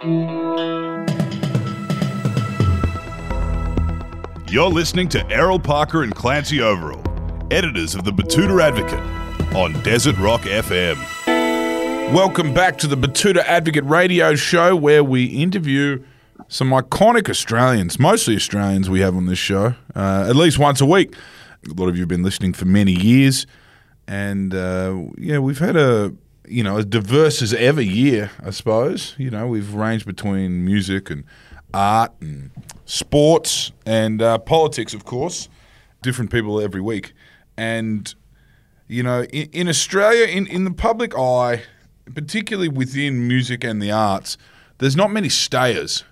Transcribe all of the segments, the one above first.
You're listening to Errol Parker and Clancy Overell, editors of the Betoota Advocate on Desert Rock FM. Welcome back to the Betoota Advocate radio show where we interview some iconic Australians, mostly Australians we have on this show, uh, at least once a week. A lot of you have been listening for many years. And uh, yeah, we've had a you know as diverse as ever year, I suppose. You know, we've ranged between music and art and sports and uh, politics, of course. Different people every week, and you know, in, in Australia, in in the public eye, particularly within music and the arts, there's not many stayers.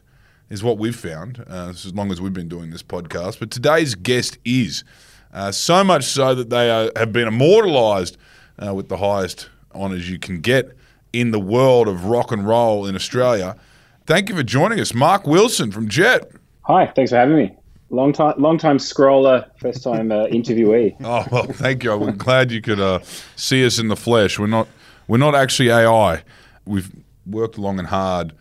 Is what we've found uh, as long as we've been doing this podcast. But today's guest is uh, so much so that they are, have been immortalised uh, with the highest honours you can get in the world of rock and roll in Australia. Thank you for joining us, Mark Wilson from Jet. Hi, thanks for having me. Long time, long time scroller, first time uh, interviewee. Oh well, thank you. I'm glad you could uh, see us in the flesh. We're not, we're not actually AI. We've worked long and hard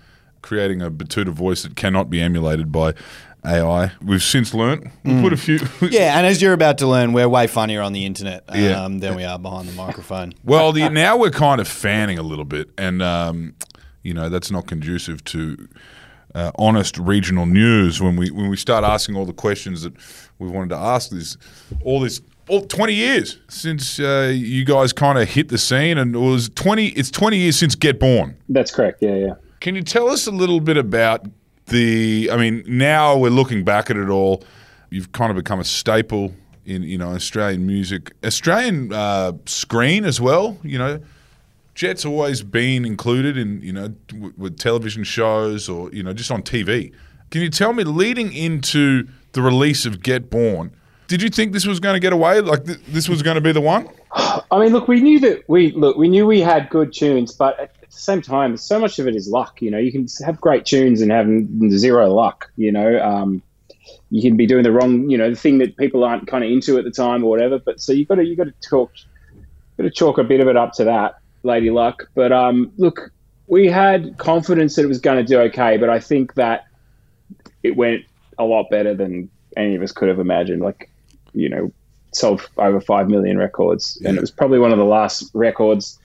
creating a Betoota voice that cannot be emulated by AI. We've since learnt. We put a few. Yeah, and as you're about to learn, we're way funnier on the internet um, Yeah. than we are behind the microphone. Well, the, now we're kind of fanning a little bit, and um, you know that's not conducive to uh, honest regional news. When we when we start asking all the questions that we wanted to ask, this all this. All, 20 years since uh, you guys kind of hit the scene, and it was 20. It's 20 years since Get Born. That's correct. Yeah, yeah. Can you tell us a little bit about the? I mean, now we're looking back at it all. You've kind of become a staple in you know Australian music, Australian uh, screen as well. You know, Jet's always been included in you know w- with television shows or you know just on TV. Can you tell me, leading into the release of Get Born, did you think this was going to get away? Like th- this was going to be the one? I mean, look, we knew that we look, we knew we had good tunes, but the same time, so much of it is luck. You know, you can have great tunes and have zero luck. You know, um, you can be doing the wrong, you know, the thing that people aren't kind of into at the time or whatever. But so you've got to you got to talk, got to chalk a bit of it up to that, lady luck. But um, look, we had confidence that it was going to do okay, but I think that it went a lot better than any of us could have imagined. Like, you know, sold over five million records, and it was probably one of the last records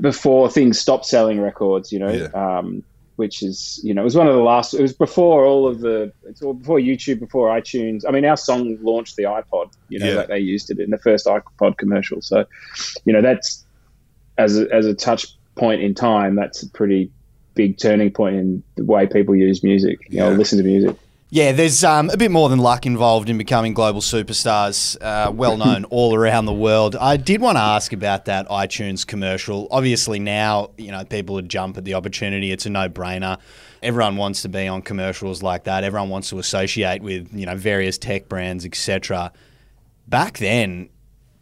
before things stopped selling records. You know, Yeah. um, which is you know it was one of the last. It was before all of the. It's all before YouTube, before iTunes. I mean, our song launched the iPod. You know, Yeah. like they used it in the first iPod commercial. So, you know, that's as a, as a touch point in time. That's a pretty big turning point in the way people use music. You know, listen to music. Yeah, there's um, a bit more than luck involved in becoming global superstars, uh, well known all around the world. I did want to ask about that iTunes commercial. Obviously, now you know people would jump at the opportunity. It's a no-brainer. Everyone wants to be on commercials like that. Everyone wants to associate with you know various tech brands, etc. Back then,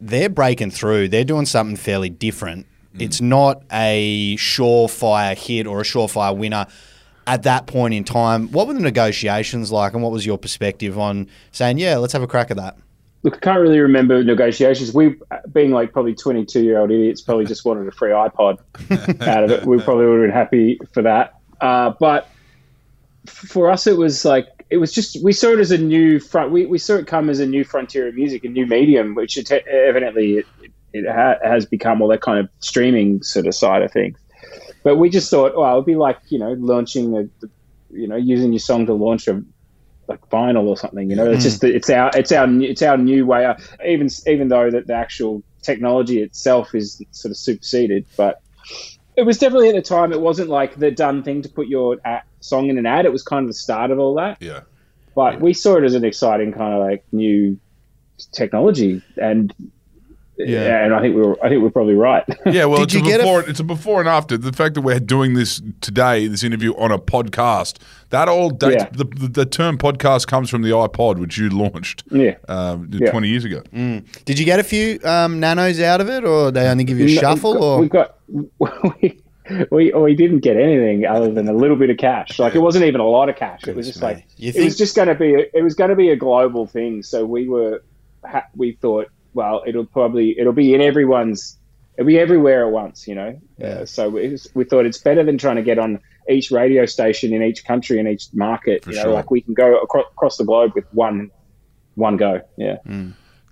they're breaking through. They're doing something fairly different. It's not a surefire hit or a surefire winner at that point in time. What were the negotiations like, and what was your perspective on saying, "Yeah, let's have a crack at that"? Look, I can't really remember negotiations. We, being like probably 22 year old idiots, probably just wanted a free iPod out of it. We probably would have been happy for that. Uh, but for us, it was like, it was just, we saw it as a new front, we, we saw it come as a new frontier of music, a new medium, which it, evidently it, it ha- has become all that kind of streaming sort of side of things. But we just thought, well, it'd be like, you know, launching a, you know, using your song to launch a, like vinyl or something. You know, it's just it's our it's our it's our new way. uh, Even even though that the actual technology itself is sort of superseded, but it was definitely at the time. It wasn't like the done thing to put your ad, song in an ad. It was kind of the start of all that. Yeah. But we saw it as an exciting kind of like new technology, and Yeah. and I think we were I think we're probably right. Yeah, well, Did it's you a get a- before. it's a before and after. The fact that we're doing this today, this interview on a podcast, that all dates. Yeah. The, the, the term podcast comes from the iPod, which you launched yeah. um, Yeah. twenty years ago. Did you get a few um, nanos out of it, or they only give you a No, shuffle? we got, Or we got we, we we didn't get anything other than a little bit of cash. Like it wasn't even a lot of cash. It was just like You it think- was just going to be a, it was going to be a global thing. So we were ha- we thought well it'll probably it'll be in everyone's it'll be everywhere at once. You know. Yeah. Uh, so we, we thought it's better than trying to get on each radio station in each country in each market. For you know, sure. like we can go across, across the globe with one one go. Yeah.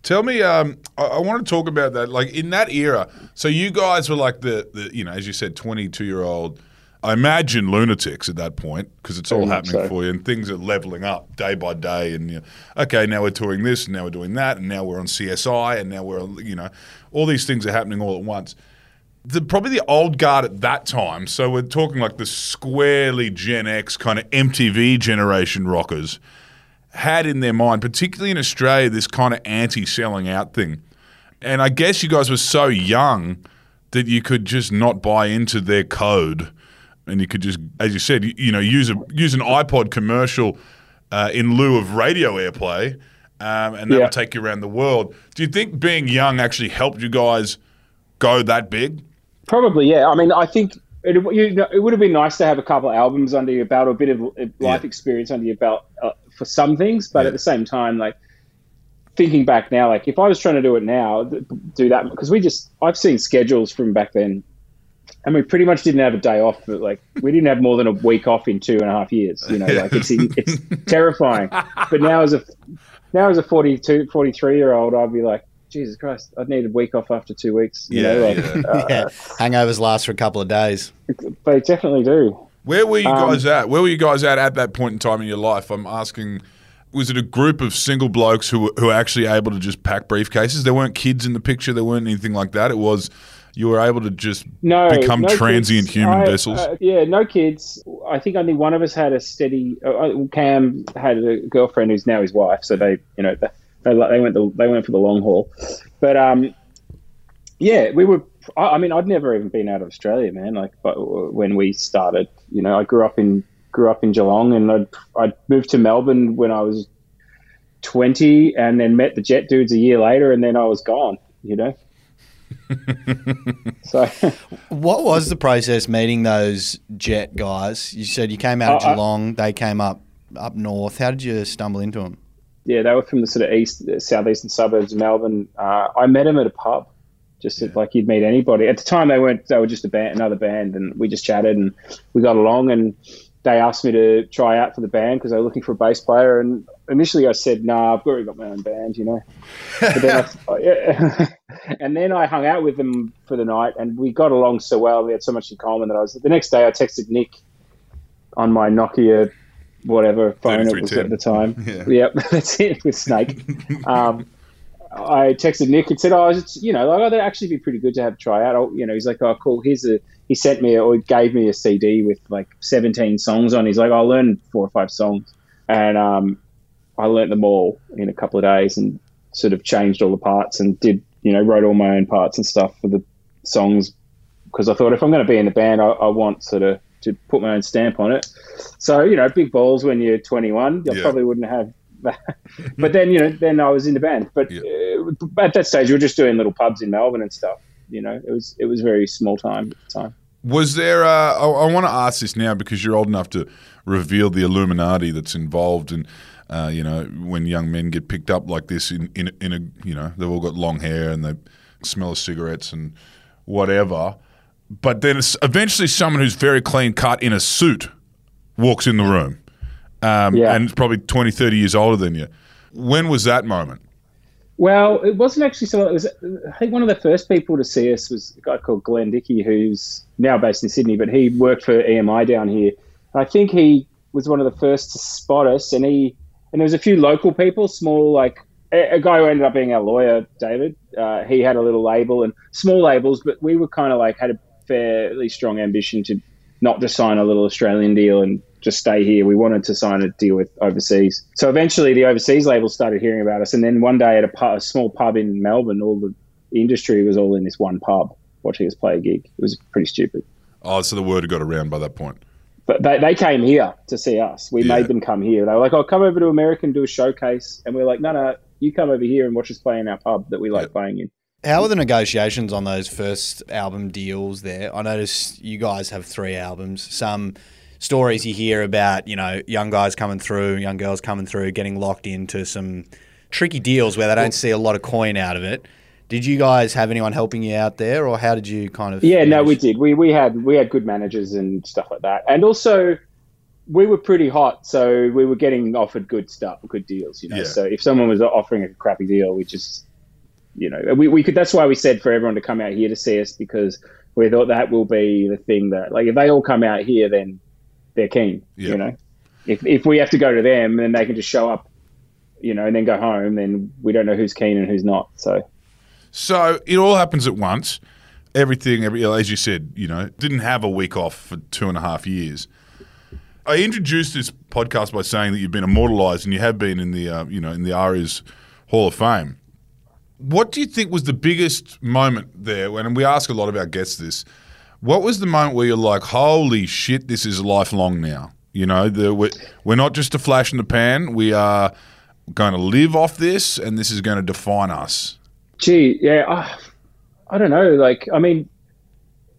Tell me, um, I, I want to talk about that. Like in that era, so you guys were like the, the you know, as you said, twenty-two year old. I imagine lunatics at that point because it's all Very happening so. for you and things are leveling up day by day. And you know, okay, now we're touring this, and now we're doing that, and now we're on CSI, and now we're on, you know, all these things are happening all at once. The probably the old guard at that time. So we're talking like the squarely Gen X kind of MTV generation rockers had in their mind, particularly in Australia, this kind of anti-selling out thing. And I guess you guys were so young that you could just not buy into their code, and you could just, as you said, you, you know, use a use an iPod commercial uh, in lieu of radio airplay, um, and that'll Yeah. take you around the world. Do you think being young actually helped you guys go that big? Probably, yeah. I mean, I think it, you know, it would have been nice to have a couple of albums under your belt, or a bit of life Yeah. experience under your belt uh, for some things. But Yeah. at the same time, like thinking back now, like if I was trying to do it now, do that because we just I've seen schedules from back then, and we pretty much didn't have a day off. But like we didn't have more than a week off in two and a half years. You know, like it's it's terrifying. But now as a now as a 42, 43 year old, I'd be like. Jesus Christ! I'd need a week off after two weeks. You know, like, uh, yeah, hangovers last for a couple of days. they definitely do. Where were you Um, guys at? Where were you guys at at that point in time in your life? I'm asking. Was it a group of single blokes who were, who were actually able to just pack briefcases? There weren't kids in the picture. There weren't anything like that. It was you were able to just no, become no transient kids. human I- vessels. uh, yeah, no kids. I think only one of us had a steady. Uh, uh, Cam had a girlfriend who's now his wife, so they, you know, they, they, they went the, they went for the long haul. But um, yeah, we were. I, I mean, I'd never even been out of Australia, man. Like, but when we started, you know, I grew up in grew up in Geelong, and I'd I'd moved to Melbourne when I was twenty, and then met the Jet dudes a year later, and then I was gone. You know. so What was the process meeting those jet guys? You said you came out of Uh, I- Geelong, they came up up north. How did you stumble into them? yeah, they were from the sort of east, southeastern suburbs of Melbourne. Uh, I met them at a pub, just at- like you'd meet anybody. At the time, they weren't. They were just a band, another band, and we just chatted and we got along. And they asked me to try out for the band because they were looking for a bass player. And initially, I said, "Nah, I've already got my own band," you know. But then I, yeah. and then I hung out with them for the night, and we got along so well. We had so much in common that I was. The next day, I texted Nick on my Nokia, whatever phone it was at the time. Yeah. Yep, that's it with Snake. Um, I texted Nick and said, "Oh, it's, you know, like, oh, that'd actually be pretty good to have a try out." Oh, you know, he's like, "Oh, cool. Here's a." He sent me or gave me a CD with like 17 songs on. He's like, "I'll learn four or five songs," and um, I learnt them all in a couple of days and sort of changed all the parts and did, you know, wrote all my own parts and stuff for the songs because I thought if I'm going to be in the band, I, I want sort of to put my own stamp on it. So you know, big balls when you're 21. I Yeah. probably wouldn't have that. but then you know, then I was in the band. But Yeah. uh, at that stage, we were just doing little pubs in Melbourne and stuff. You know, it was it was very small time at the time. Was there? Uh, I, I want to ask this now because you're old enough to reveal the Illuminati that's involved in, uh, you know, when young men get picked up like this in in a, in a you know they've all got long hair and they smell of cigarettes and whatever, but then it's eventually someone who's very clean cut in a suit walks in the room, um, Yeah. and it's probably 20, 30 years older than you. When was that moment? Well, it wasn't actually someone. It was I think one of the first people to see us was a guy called Glenn Dickey, who's now based in Sydney, but he worked for EMI down here. I think he was one of the first to spot us, and he and there was a few local people, small like a, a guy who ended up being our lawyer, David. Uh, he had a little label and small labels, but we were kind of like had a fairly strong ambition to not just sign a little Australian deal and just stay here. We wanted to sign a deal with overseas. So eventually, the overseas labels started hearing about us, and then one day at a, a small pub in Melbourne, all the industry was all in this one pub watching us play a gig. It was pretty stupid. Oh, so the word had got around by that point. But they, they came here to see us. We Yeah. made them come here. They were like, "Oh, come over to America and do a showcase." And we are like, "No, no, you come over here and watch us play in our pub that we like Yeah. playing in." How were the negotiations on those first album deals there? I noticed you guys have three albums. Some stories you hear about, you know, young guys coming through, young girls coming through, getting locked into some tricky deals where they don't see a lot of coin out of it. Did you guys have anyone helping you out there, or how did you kind of? Yeah, no, we did. We we had we had good managers and stuff like that, and also we were pretty hot, so we were getting offered good stuff, good deals. You know, Yeah. so if someone was offering a crappy deal, we just, you know, we, we could. That's why we said for everyone to come out here to see us because we thought that will be the thing that, like, if they all come out here, then they're keen. Yeah. You know, if if we have to go to them, then they can just show up, you know, and then go home. Then we don't know who's keen and who's not. So. So it all happens at once. Everything, every, as you said, you know, didn't have a week off for two and a half years. I introduced this podcast by saying that you've been immortalised and you have been in the, uh, you know, in the Arias Hall of Fame. What do you think was the biggest moment there? And we ask a lot of our guests this. What was the moment where you're like, "Holy shit, this is lifelong now"? You know, the, we're, we're not just a flash in the pan. We are going to live off this, and this is going to define us. Gee, yeah, uh, I don't know. Like, I mean,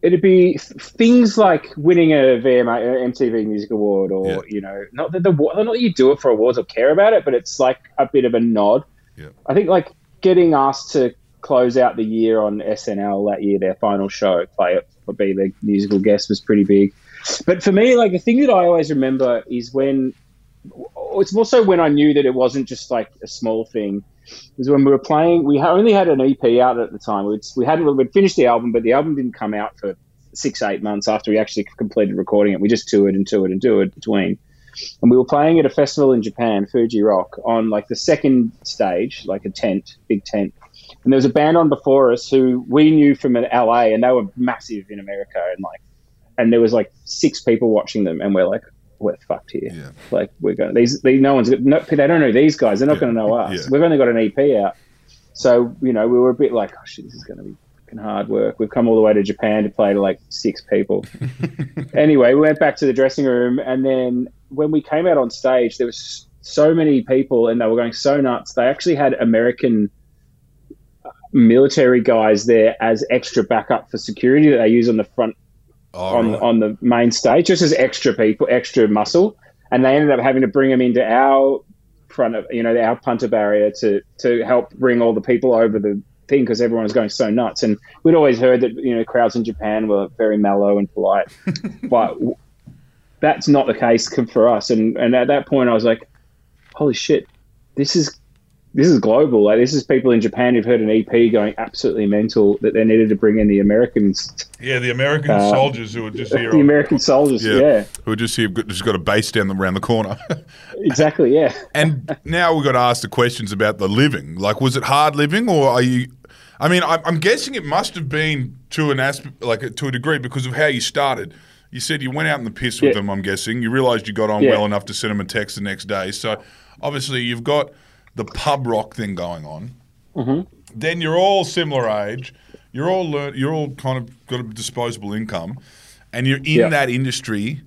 it'd be things like winning a VMA, uh, MTV Music Award, or Yeah. you know, not that the not that you do it for awards or care about it, but it's like a bit of a nod. Yeah. I think like getting asked to close out the year on SNL that year, their final show, play it, or be the musical guest was pretty big. But for me, like the thing that I always remember is when it's more so when I knew that it wasn't just like a small thing. Was when we were playing. We only had an EP out at the time. We'd, we hadn't we'd finished the album, but the album didn't come out for six eight months after we actually completed recording it. We just toured and toured and toured between. And we were playing at a festival in Japan, Fuji Rock, on like the second stage, like a tent, big tent. And there was a band on before us who we knew from LA, and they were massive in America, and like, and there was like six people watching them, and we're like, we're fucked here. Yeah. Like we're going these, these no one's no, they don't know these guys. They're not Yeah. going to know us. Yeah. We've only got an EP out, so you know we were a bit like, oh shit, this is going to be fucking hard work. We've come all the way to Japan to play to like six people. anyway, we went back to the dressing room, and then when we came out on stage, there was so many people, and they were going so nuts. They actually had American uh, military guys there as extra backup for security that they use on the front Oh, on right. on the main stage, just as extra people, extra muscle, and they ended up having to bring them into our front of you know our punter barrier to to help bring all the people over the thing because everyone was going so nuts. And we'd always heard that you know crowds in Japan were very mellow and polite, but that's not the case for us. And and at that point, I was like, holy shit, this is. This is global. Like this is people in Japan who've heard an EP going absolutely mental that they needed to bring in the Americans, Yeah, the American Uh, soldiers who were just here. the on- American soldiers. yeah, yeah. who were just here, just got a base down the, around the corner. Exactly, yeah. and now we've got to ask the questions about the living. Like, was it hard living, or are you? I mean, I'm, I'm guessing it must have been to an aspect, like to a degree, because of how you started. You said you went out in the piss with Yeah. them. I'm guessing you realised you got on Yeah. well enough to send them a text the next day. So obviously you've got the pub rock thing going on. Mm-hmm. Then you're all similar age. You're all learn. You're all kind of got a disposable income, and you're in Yeah. that industry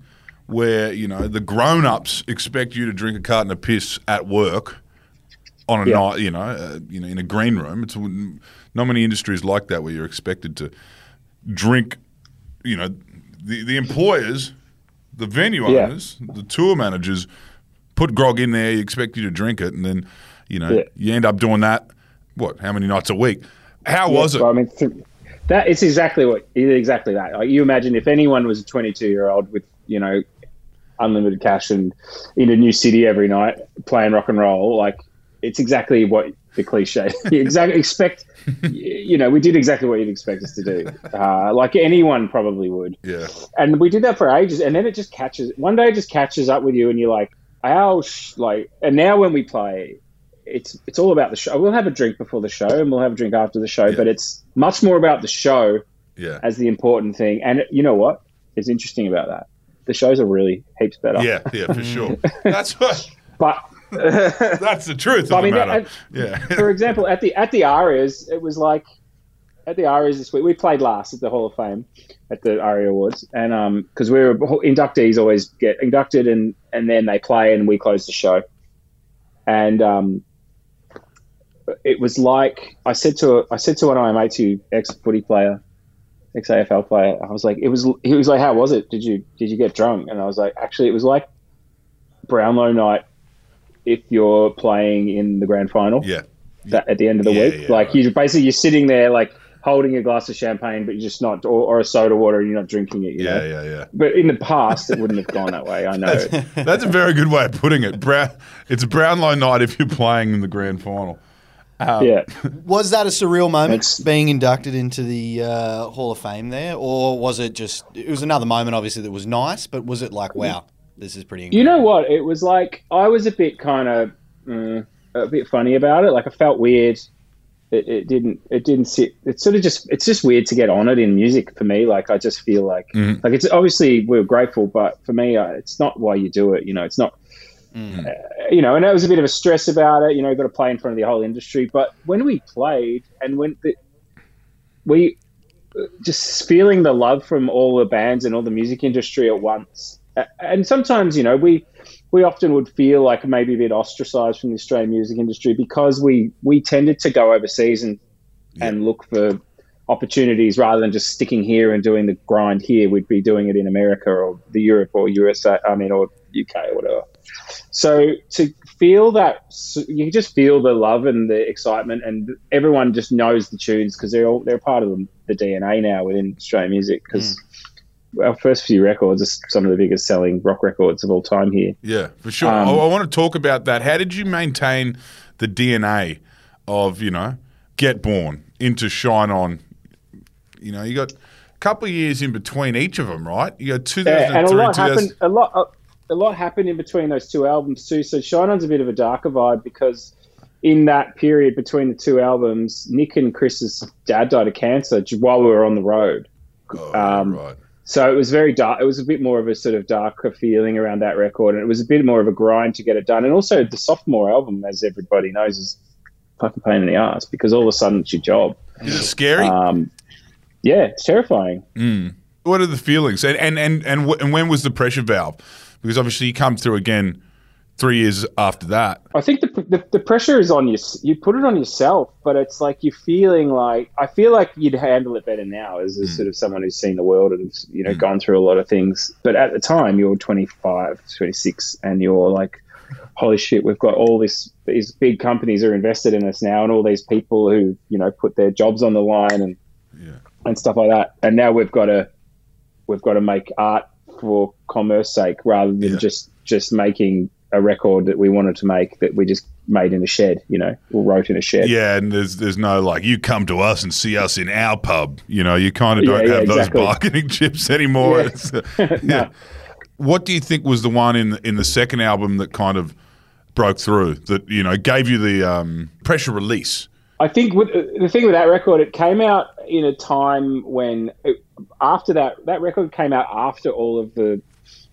where you know the grown-ups expect you to drink a carton of piss at work on a Yeah. night, you know, uh, you know, in a green room. It's not many industries like that where you're expected to drink. You know, the the employers, the venue Yeah. owners, the tour managers put grog in there. You expect you to drink it, and then you know Yeah. you end up doing that. What? How many nights a week? How was it? Well, I mean, th- that it's exactly what exactly that. Like you imagine if anyone was a 22 year old with you know unlimited cash and in a new city every night playing rock and roll, like it's exactly what the cliche. Exactly expect. You know, we did exactly what you'd expect us to do, uh, like anyone probably would. yeah, and we did that for ages and then it just catches one day it just catches up with you and you're like how like and now when we play it's it's all about the show we'll have a drink before the show and we'll have a drink after the show Yeah. but it's much more about the show yeah, as the important thing and you know what is interesting about that the shows are really heaps better yeah, yeah, for sure. That's what. but That's the truth of I mean, the matter. that- yeah, for example, at the at the Arias, it was like at the Arias this week. We played last at the Hall of Fame at the Aria Awards, and um, because we were inductees always get inducted, and and then they play, and we close the show, and um, it was like I said to I said to one of my mates, who ex footy player, ex AFL player, I was like, it was he was like, how was it? Did you did you get drunk? And I was like, actually, it was like Brownlow night if you're playing in the grand final yeah, that at the end of the Yeah, week. yeah, like right. you basically you're sitting there like holding a glass of champagne, but you're just not, or, or a soda water, and you're not drinking it. You Yeah, know? yeah, yeah. But in the past, it wouldn't have gone that way. I know. That's a very good way of putting it. Brown, it's Brownlow night if you're playing in the grand final. Yeah. Was that a surreal moment It's- being inducted into the uh, Hall of Fame there, or was it just? It was another moment, obviously, that was nice, but was it like, wow, this is pretty? You know what? It was like I was a bit kind of mm, a bit funny about it. Like I felt weird. It, it didn't. It didn't sit. It's sort of just. It's just weird to get honoured in music for me. Like I just feel like Mm. like it's obviously we're grateful, but for me, uh, it's not why you do it. You know, it's not. Mm. Uh, you know, and it was a bit of a stress about it. You know, you've got to play in front of the whole industry. But when we played and when the, we just feeling the love from all the bands and all the music industry at once. And sometimes, you know, we we often would feel like maybe a bit ostracized from the Australian music industry because we we tended to go overseas and and look for opportunities rather than just sticking here and doing the grind here. We'd be doing it in America or the Europe or USA, I mean, or UK or whatever. So to feel that, you just feel the love and the excitement, and everyone just knows the tunes because they're all they're part of the, the DNA now within Australian music. Because our first few records are some of the biggest selling rock records of all time here. Yeah, for sure. Um, I, I want to talk about that. How did you maintain the DNA of you know Get Born into Shine On? You know, you got a couple of years in between each of them, right? You got 2003, Yeah, and a lot 2000 happened. A lot. A, lot happened in between those two albums too. So Shine On's a bit of a darker vibe because in that period between the two albums, Nick and Chris's dad died of cancer while we were on the road. Oh, um, right. So it was very dark. It was a bit more of a sort of darker feeling around that record, and it was a bit more of a grind to get it done. And also, the sophomore album, as everybody knows, is fucking pain in the ass because all of a sudden it's your job. Is it scary? Um, yeah, it's terrifying. what are the feelings? And and and and, w- and when was the pressure valve? Because obviously you come through again three years after that. I think the, the the pressure is on you. You put it on yourself, but it's like you're feeling like I feel like you'd handle it better now as a hmm. sort of someone who's seen the world and you know hmm. gone through a lot of things. But at the time, you're 25, 26, and you're like, holy shit, we've got all this. These big companies are invested in us now, and all these people who you know put their jobs on the line and and stuff like that. And now we've got to we've got to make art for commerce sake rather than Yeah. just just making a record that we wanted to make that we just made in a shed, you know, or wrote in a shed. Yeah, and there's there's no like you come to us and see us in our pub. You know, you kind of don't yeah, have exactly. those bargaining chips anymore. Yeah. It's- No. What do you think was the one in in the second album that kind of broke through? That you know gave you the um, pressure release. I think with, the thing with that record, it came out in a time when it, after that that record came out after all of the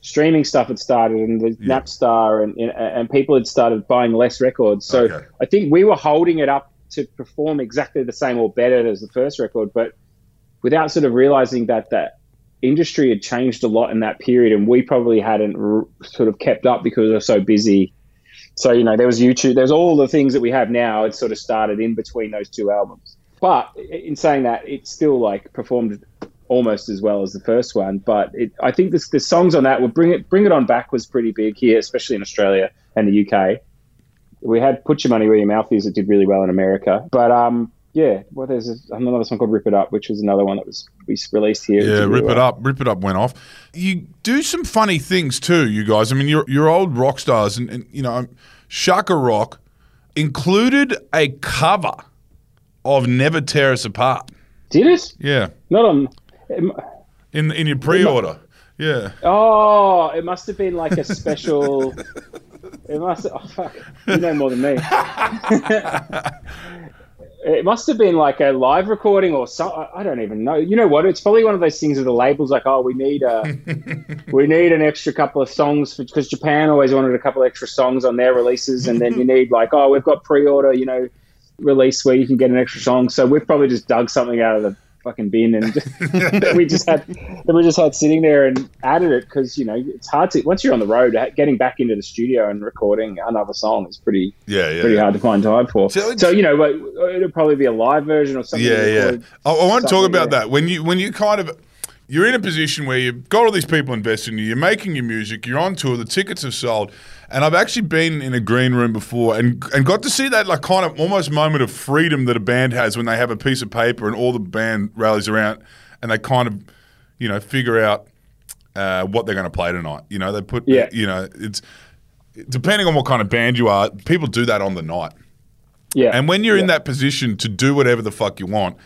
streaming stuff had started and the Yeah. Napster and, and and people had started buying less records. So Okay. I think we were holding it up to perform exactly the same or better as the first record, but without sort of realizing that that industry had changed a lot in that period, and we probably hadn't r- sort of kept up because we were so busy. So you know, there was YouTube. There's all the things that we have now. It sort of started in between those two albums. But in saying that, it still like performed almost as well as the first one. But it, I think this, the songs on that will bring it bring it on back was pretty big here, especially in Australia and the UK. We had Put Your Money Where Your Mouth Is that did really well in America. But um, yeah, well, there's a, another song called Rip It Up, which was another one that was we released here. Yeah, rip it up, rip it up went off. You do some funny things too, you guys. I mean, you're you're old rock stars, and, and you know, Shaka Rock included a cover of "Never Tear Us Apart." Did it? Yeah, Not on. in in your pre-order. Yeah, Oh, it must have been like a special. it must. Oh, fuck. You know more than me. it must have been like a live recording or some. I- I don't even know. You know what? It's probably one of those things where the labels like, oh, we need a, we need an extra couple of songs because Japan always wanted a couple extra songs on their releases, and then you need like, oh, we've got pre-order, you know, release where you can get an extra song. So we've probably just dug something out of the fucking bin and that we just had that we just had sitting there and added it because you know it's hard to once you're on the road getting back into the studio and recording another song is pretty yeah, yeah. pretty yeah. hard to find time for. So So, you know, but it'll probably be a live version or something. Yeah, yeah. I, I want to talk about yeah. that when you when you kind of you're in a position where you've got all these people investing in you, you're making your music, you're on tour, the tickets have sold. And I've actually been in a green room before and, and got to see that like kind of almost moment of freedom that a band has when they have a piece of paper and all the band rallies around and they kind of, you know, figure out uh, what they're going to play tonight. You know, they put, Yeah. you know, it's depending on what kind of band you are, people do that on the night. Yeah. And when you're in that position to do whatever the fuck you want,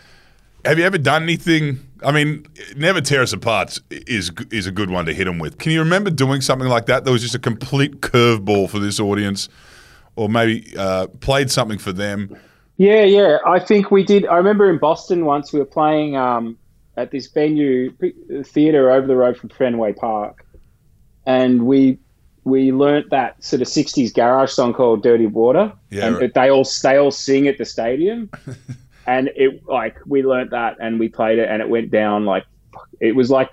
have you ever done anything? I mean, never tear us apart is is a good one to hit them with. Can you remember doing something like that? That was just a complete curveball for this audience, or maybe uh, played something for them. Yeah, yeah. I think we did. I remember in Boston once we were playing um, at this venue theater over the road from Fenway Park, and we we learnt that sort of '60s garage song called "Dirty Water," Yeah, and right. they all they all sing at the stadium, and it like we learnt that and we played it and it went down like it was like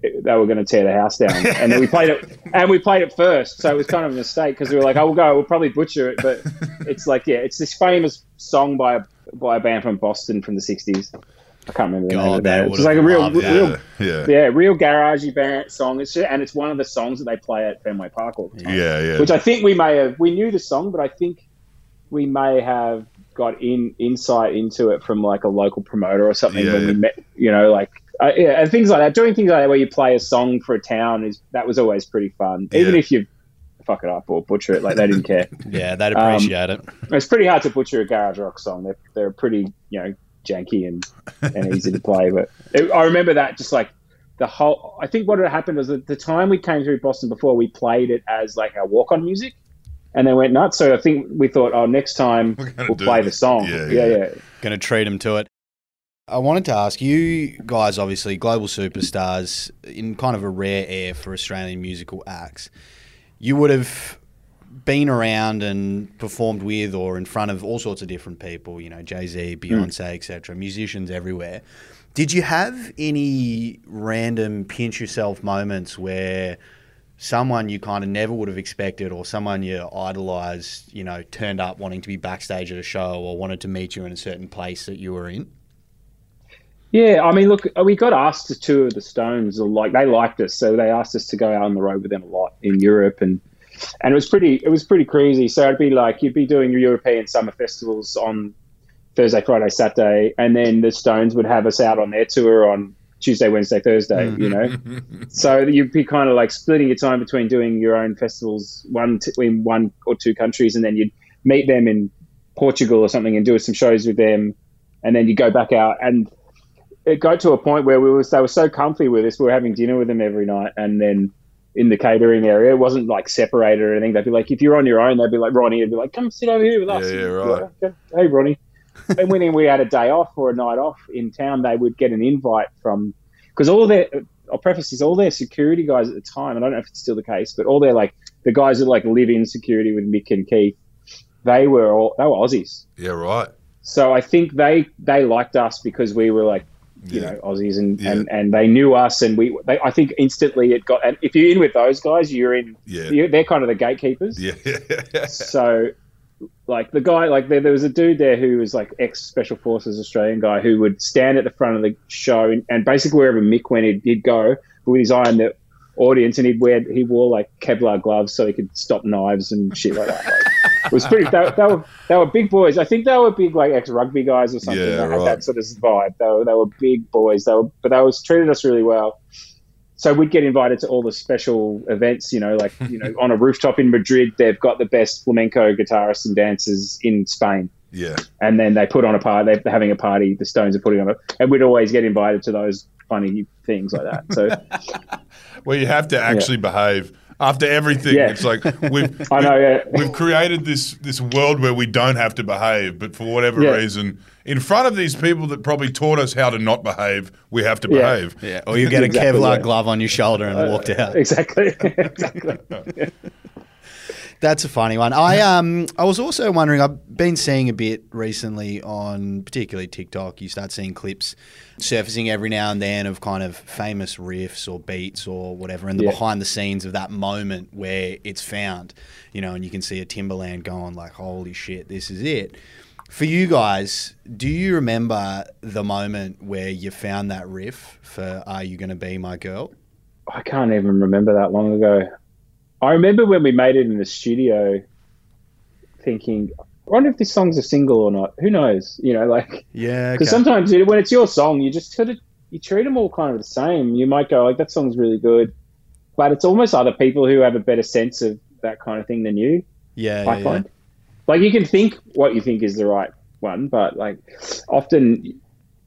they were going to tear the house down, and then we played it and we played it first, so it was kind of a mistake because we were like, "Oh, we'll go, we'll probably butcher it," but it's like yeah, it's this famous song by a by a band from Boston from the '60s. I can't remember the name God, of the. It's like a real, real, Yeah, yeah, real garagey band song. It's and it's one of the songs that they play at Fenway Park all the time. yeah, yeah. Which I think we may have we knew the song, but I think we may have got in insight into it from like a local promoter or something Yeah, when yeah. we met. You know, like uh, yeah, and things like that. Doing things like that where you play a song for a town is that was always pretty fun, even Yeah. if you fuck it up or butcher it. Like they didn't care. Yeah, they'd Um, appreciate it. it's pretty hard to butcher a garage rock song. They're they're pretty you know janky and and easy to play. But it, I remember that just like the whole. I think what had happened was that the time we came through Boston before we played it as like our walk on music, and they went nuts. So I think we thought, oh, next time We're gonna we'll play this. the song. Yeah, Yeah, yeah. yeah, Going to treat them to it. I wanted to ask you guys, obviously, global superstars in kind of a rare air for Australian musical acts. You would have been around and performed with or in front of all sorts of different people, you know, Jay Z, mm. Beyonce, etc., musicians everywhere. Did you have any random pinch yourself moments where someone you kind of never would have expected or someone you idolized, you know, turned up wanting to be backstage at a show or wanted to meet you in a certain place that you were in? Yeah, I mean, look, we got asked to tour the Stones. Like they liked us, so they asked us to go out on the road with them a lot in Europe, and and it was pretty, it was pretty crazy. So it'd be like you'd be doing your European summer festivals on Thursday, Friday, Saturday, and then the Stones would have us out on their tour on Tuesday, Wednesday, Thursday. You know, mm-hmm. so you'd be kind of like splitting your time between doing your own festivals, one t- in one or two countries, and then you'd meet them in Portugal or something and do some shows with them, and then you go back out and it got to a point where we was they were so comfy with us. We were having dinner with them every night, and then in the catering area, it wasn't like separated or anything. They'd be like, if you're on your own, they'd be like, Ronnie, would be like, come sit over here with us. Yeah, yeah, And we'd be right. like, "Okay. Hey, Ronnie. And when we had a day off or a night off in town, they would get an invite from because all their. I'll preface this: all their security guys at the time, and I don't know if it's still the case, but all their like the guys that like live in security with Mick and Keith, they were all they were Aussies. yeah, right. So I think they they liked us because we were like you Yeah. know Aussies and, Yeah. and and they knew us and we they, I think instantly it got and if you're in with those guys you're in Yeah. you're, they're kind of the gatekeepers Yeah, so like the guy like there, there was a dude there who was like ex special forces Australian guy who would stand at the front of the show and, and basically wherever Mick went he'd, he'd go with his eye on the audience and he'd wear he wore like Kevlar gloves so he could stop knives and shit like that. Like, it was pretty. They, they were they were big boys. I think they were big like ex rugby guys or something. Yeah, they had right. that sort of vibe. They were they were big boys. They were but they was treated us really well. So we'd get invited to all the special events. You know, like you know, on a rooftop in Madrid, they've got the best flamenco guitarists and dancers in Spain yeah. and then they put on a party. They're having a party. The Stones are putting on it, and we'd always get invited to those funny things like that. So Well, you have to actually behave after everything. Yeah. It's like we've I know, yeah. we've created this this world where we don't have to behave, but for whatever Yeah. reason, in front of these people that probably taught us how to not behave, we have to behave. Yeah, or you get a Exactly Kevlar glove on your shoulder and walked uh, out. exactly, exactly. That's a funny one. I um I was also wondering. I've been seeing a bit recently on particularly TikTok. You start seeing clips surfacing every now and then of kind of famous riffs or beats or whatever, and the Yeah. behind the scenes of that moment where it's found. You know, and you can see a Timbaland going like, "Holy shit, this is it." For you guys, do you remember the moment where you found that riff for "Are You Gonna Be My Girl"? I can't even remember that long ago. I remember when we made it in the studio, thinking, "I wonder if this song's a single or not." Who knows? You know, like Yeah, because sometimes you know, when it's your song, you just sort of you treat them all kind of the same. You might go like, "That song's really good," but it's almost other people who have a better sense of that kind of thing than you. yeah, I yeah, find. Like you can think what you think is the right one, but like often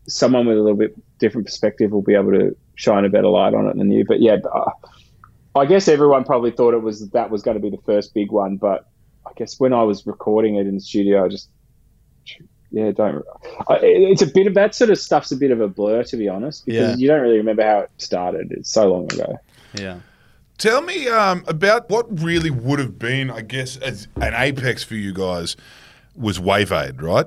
someone with a little bit different perspective will be able to shine a better light on it than you. But yeah, uh, I guess everyone probably thought it was that was going to be the first big one, but I guess when I was recording it in the studio, I just yeah, don't. I, it's a bit of that sort of stuff's a bit of a blur to be honest, because Yeah. you don't really remember how it started. It's so long ago. yeah. Tell me um, about what really would have been, I guess, as an apex for you guys was Wave Aid, right?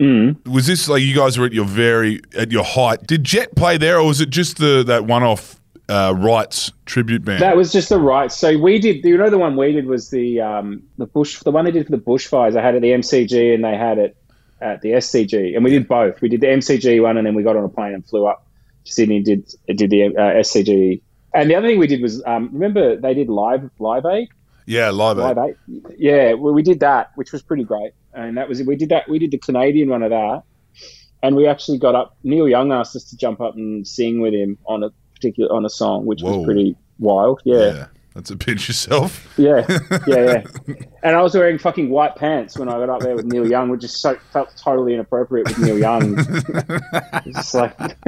Mm. Was this like you guys were at your very at your height? Did Jet play there, or was it just the that one off uh, Wrights tribute band? That was just the Wrights. So we did. You know, the one we did was the um, the bush. The one they did for the bushfires. I had it at the MCG and they had it at the SCG, and we did both. We did the MCG one, and then we got on a plane and flew up to Sydney. and Did did the uh, SCG. And the other thing we did was um, remember they did live live aid yeah, live live aid. aid. Yeah, well, we did that, which was pretty great. And that was we did that. We did the Canadian one of that, and we actually got up. Neil Young asked us to jump up and sing with him on a particular on a song, which Whoa. was pretty wild. Yeah. that's a pinch yourself. Yeah, yeah, yeah. And I was wearing fucking white pants when I got up there with Neil Young, which just so, felt totally inappropriate with Neil Young. it's like,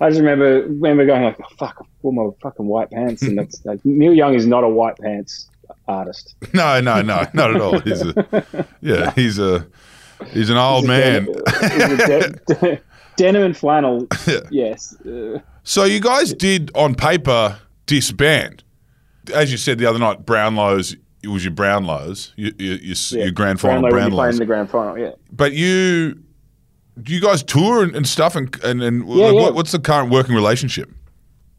I just remember remember going like, oh, "Fuck, I wore my fucking white pants," and that's like Neil Young is not a white pants artist. No, no, no, not at all. He's a yeah, he's a he's an old man. He's a de- de- denim and flannel. Yes. Uh, So you guys did on paper disband, as you said the other night. Brownlow's it was your Brownlows, your your, your, yeah. your grand final Brownlow be playing in the grand final. Yeah. But you, do you guys tour and, and stuff? And and, and Yeah, yeah. What, what's the current working relationship?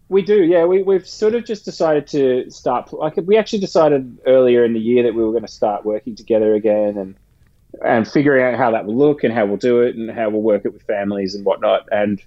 We do, yeah. We, we've sort of just decided to start. Like, we actually decided earlier in the year that we were going to start working together again and and figuring out how that will look and how we'll do it and how we'll work it with families and whatnot. And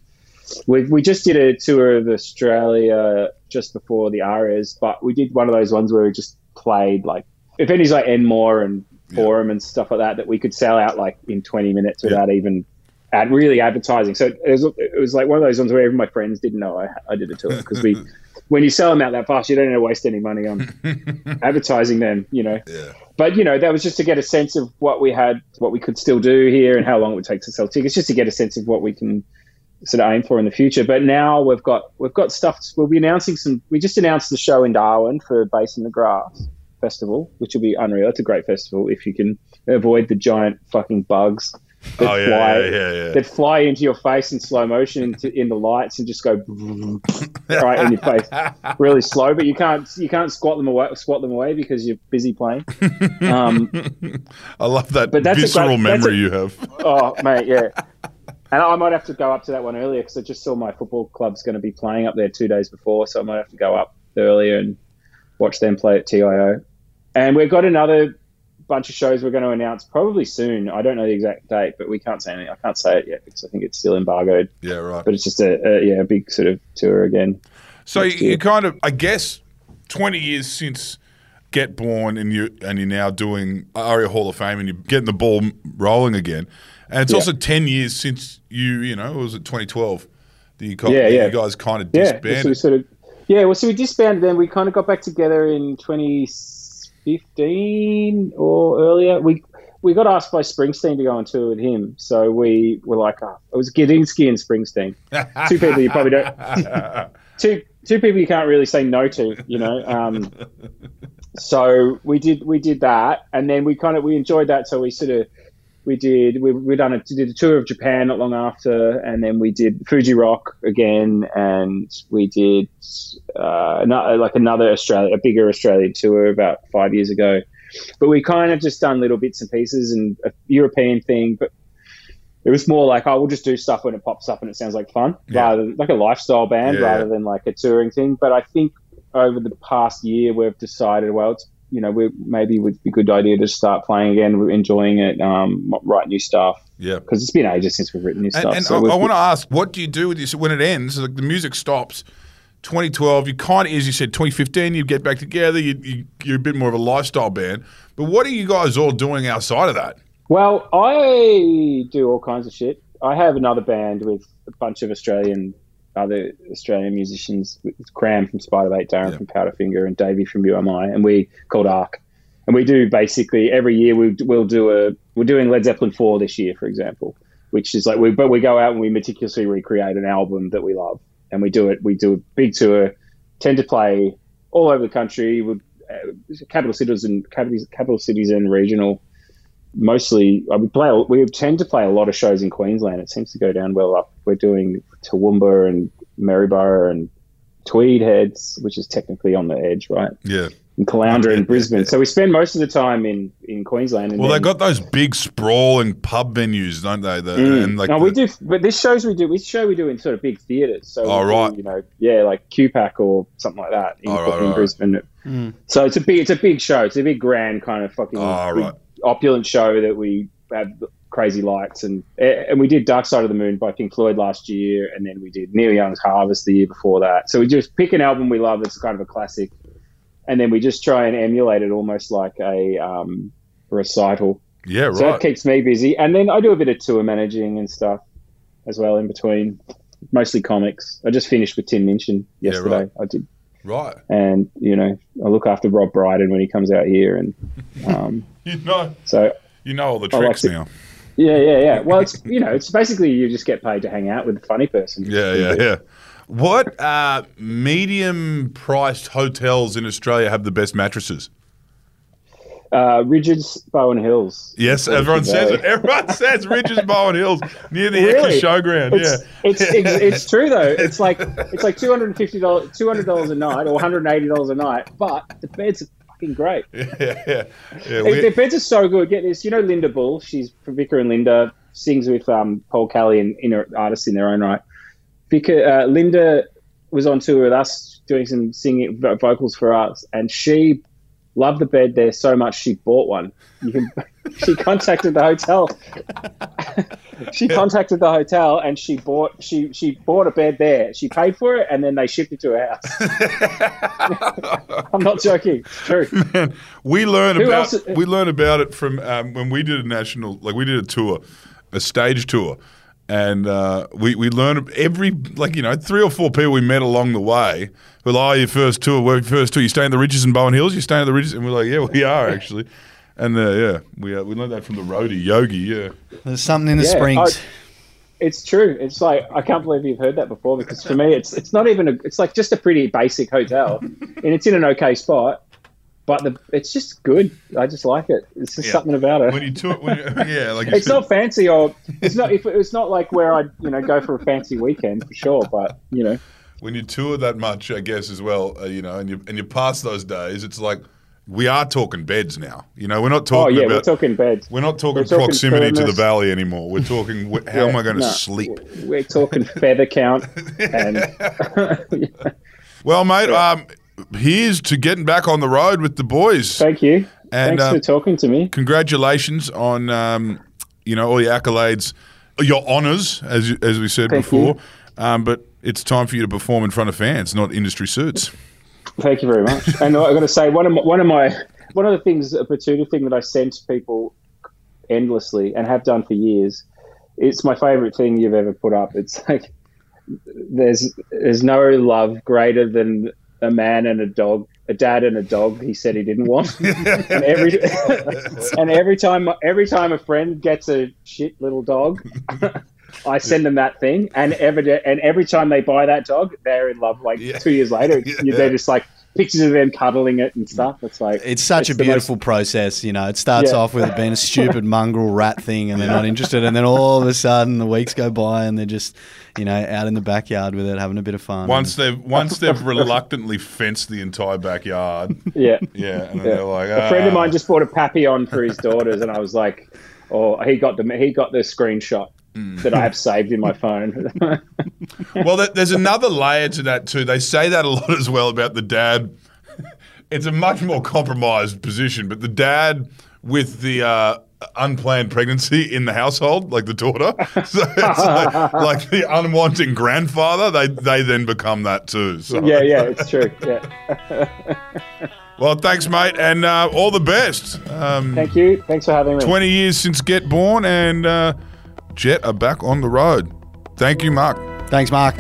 we we just did a tour of Australia just before the Arias, but we did one of those ones where we just played like if any's like Enmore and Forum and stuff like that that we could sell out like in 20 minutes without even ad, really advertising. So it was, it was like one of those ones where even my friends didn't know I, I did a tour because we, when you sell them out that fast, you don't need to waste any money on advertising them, you know. Yeah. But you know, that was just to get a sense of what we had, what we could still do here, and how long it would take to sell tickets, just to get a sense of what we can sort of aim for in the future. But now we've got we've got stuff. We'll be announcing some. We just announced the show in Darwin for Bass in the Grass Festival, which will be unreal. It's a great festival if you can avoid the giant fucking bugs that Oh yeah, fly yeah, yeah, yeah. that fly into your face in slow motion into, in the lights and just go right in your face really slow but you can't you can't squat them away squat them away because you're busy playing um, I love that But that's a visceral great- that's memory a- you have. oh mate yeah and I might have to go up to that one earlier because I just saw my football club's going to be playing up there two days before so I might have to go up earlier and watch them play at TIO and we've got another bunch of shows we're going to announce probably soon I don't know the exact date but we can't say anything I can't say it yet because I think it's still embargoed Yeah, right. but it's just a, a yeah a big sort of tour again. So you, you kind of, I guess, twenty years since Get Born, and you and you're now doing ARIA Hall of Fame, and you're getting the ball rolling again. And it's Yeah. also ten years since you, you know, was it 2012 that you, Yeah, yeah. you guys kind of Yeah, so disbanded. we sort of yeah. Well, so we disbanded. Then we kind of got back together in 2015 or earlier. We we got asked by Springsteen to go on tour with him, so we were like, oh, it was Gudinski and Springsteen, two people you probably don't two two people you can't really say no to, you know. Um, so we did we did that, and then we kind of we enjoyed that. So we sort of we did we we done a did a tour of Japan not long after, and then we did Fuji Rock again, and we did uh, another, like another Australia a bigger Australian tour about five years ago. But we kind of just done little bits and pieces and a European thing, but it was more like, oh, we'll just do stuff when it pops up and it sounds like fun, Yeah. rather like a lifestyle band Yeah. rather than like a touring thing. But I think over the past year, we've decided, well, it's you know, we maybe would be a good idea to start playing again. We're enjoying it, um, write new stuff Yeah. because it's been ages since we've written new And, stuff. and so I, I want to ask, what do you do with this when it ends? Like the music stops. 2012, you kind of, as you said, 2015, you get back together. You, you, you're a bit more of a lifestyle band. But what are you guys all doing outside of that? Well, I do all kinds of shit. I have another band with a bunch of Australian, other Australian musicians. Kram from Spiderbait, Darren Yeah. from Powderfinger, and Davey from You Am I, and we called Arc. And we do basically every year we we'll do a we're doing Led Zeppelin four this year, for example, which is like we but we go out and we meticulously recreate an album that we love, and we do it. We do a big tour, tend to play all over the country with uh, capital cities and capital, capital cities and regional mostly uh, we play we tend to play a lot of shows in Queensland. It seems to go down well up. We're doing Toowoomba and Maryborough and Tweed Heads, which is technically on the edge, right? Yeah. And Caloundra and Brisbane. So we spend most of the time in in Queensland. And Well, they got those big sprawling pub venues, don't they? The, Mm. And like no, we do, but this shows we do. This show we do in sort of big theatres. So, Oh, we do, you know, yeah, like QPAC or something like that in, Oh, right, in right. Brisbane. So it's a big, it's a big show. It's a big, grand kind of fucking Oh, big, right. Opulent show that we have crazy lights and and we did Dark Side of the Moon by Pink Floyd last year, and then we did Neil Young's Harvest the year before that. So we just pick an album we love that's kind of a classic, and then we just try and emulate it almost like a um, recital. yeah, right. So that keeps me busy. And then I do a bit of tour managing and stuff as well in between, mostly comics. I just finished with Tim Minchin yesterday. right. I did. Right. And, you know, I look after Rob Brydon when he comes out here. And um, You know, so, you know all the I like tricks to- now. yeah, yeah, yeah. Well, it's, you know, it's basically you just get paid to hang out with a funny person. Yeah, yeah, yeah. What uh, medium priced hotels in Australia have the best mattresses? Uh, Rydges, Bowen Hills. Yes, everyone says it. Everyone says Rydges Bowen Hills near the Really? Ekka Showground. It's, Yeah. it's, it's it's true though. It's like it's like two hundred and fifty dollars, two hundred dollars a night, or one hundred and eighty dollars a night. But the beds are fucking great. Yeah, yeah, yeah. We- Their beds are so good. Get this, you know Linda Bull. She's from Vika and Linda. Sings with um, Paul Kelly and inner artists in their own right. Vika uh, Linda was on tour with us doing some singing vocals for us, and she loved the bed there so much she bought one. You can, she contacted the hotel. she contacted the hotel and she bought she she bought a bed there. She paid for it and then they shipped it to her house. I'm not joking. It's true. Man, we learn Who about else- we learn about it from um, when we did a national like we did a tour, a stage tour, and uh, we we learned every like you know three or four people we met along the way. Well, oh, your first tour, well, your first tour, you stay in the Rydges and Bowen Hills, you stay in the Rydges, and we're like, yeah, we are actually, and uh, yeah, we uh, we learned that from the roadie Yogi, yeah. There's something in the Yeah, springs. It's true. It's like I can't believe you've heard that before because for me, it's it's not even a. It's like just a pretty basic hotel, and it's in an okay spot, but the it's just good. I just like it. It's just Yeah. something about it. When you tour, when you, yeah, like you it's said- not fancy or it's not. If it's not like where I you know go for a fancy weekend for sure, but you know. when you tour that much, I guess as well, uh, you know, and you and you pass those days, it's like we are talking beds now. You know, we're not talking. Oh yeah, about we're talking beds. we're not talking, we're talking proximity to the valley anymore. We're talking how am I going to no, sleep? We're talking feather count and Well, mate, um, here's to getting back on the road with the boys. thank you. And, Thanks uh, for talking to me. Congratulations on um, you know all your accolades, your honours, as as we said Thank before. Um, but it's time for you to perform in front of fans, not industry suits. Thank you very much. and I've got to say, one of my, one of my one of the things, a Betoota thing that I send to people endlessly and have done for years. It's my favorite thing you've ever put up. It's like there's there's no love greater than a man and a dog, a dad and a dog. He said he didn't want, and every and every time every time a friend gets a shit little dog. I send them that thing, and every and every time they buy that dog, they're in love. Like Yeah. two years later, Yeah. they're just like pictures of them cuddling it and stuff. It's like It's such a the most- beautiful process, you know. It starts Yeah. off with it being a stupid mongrel rat thing, and they're not interested, and then all of a sudden the weeks go by, and they're just, you know, out in the backyard with it, having a bit of fun. Once they've once they've reluctantly fenced the entire backyard, yeah. yeah, and Yeah. they're like, a friend of "Ah." mine just bought a papillon for his daughters, and I was like, "Oh, he got the he got the screenshot Mm. that I have saved in my phone." Well, there's another layer to that too. They say that a lot as well about the dad it's a much more compromised position. But the dad with the uh, unplanned pregnancy in the household, like the daughter, so it's like, like the unwanted grandfather. They they then become that too. So. Yeah, yeah, it's true. Yeah. Well, thanks, mate, and uh, all the best. Um, Thank you. Thanks for having me. 20 years since Get Born, and uh, Jet are back on the road. Thank you, Mark. Thanks, Mark.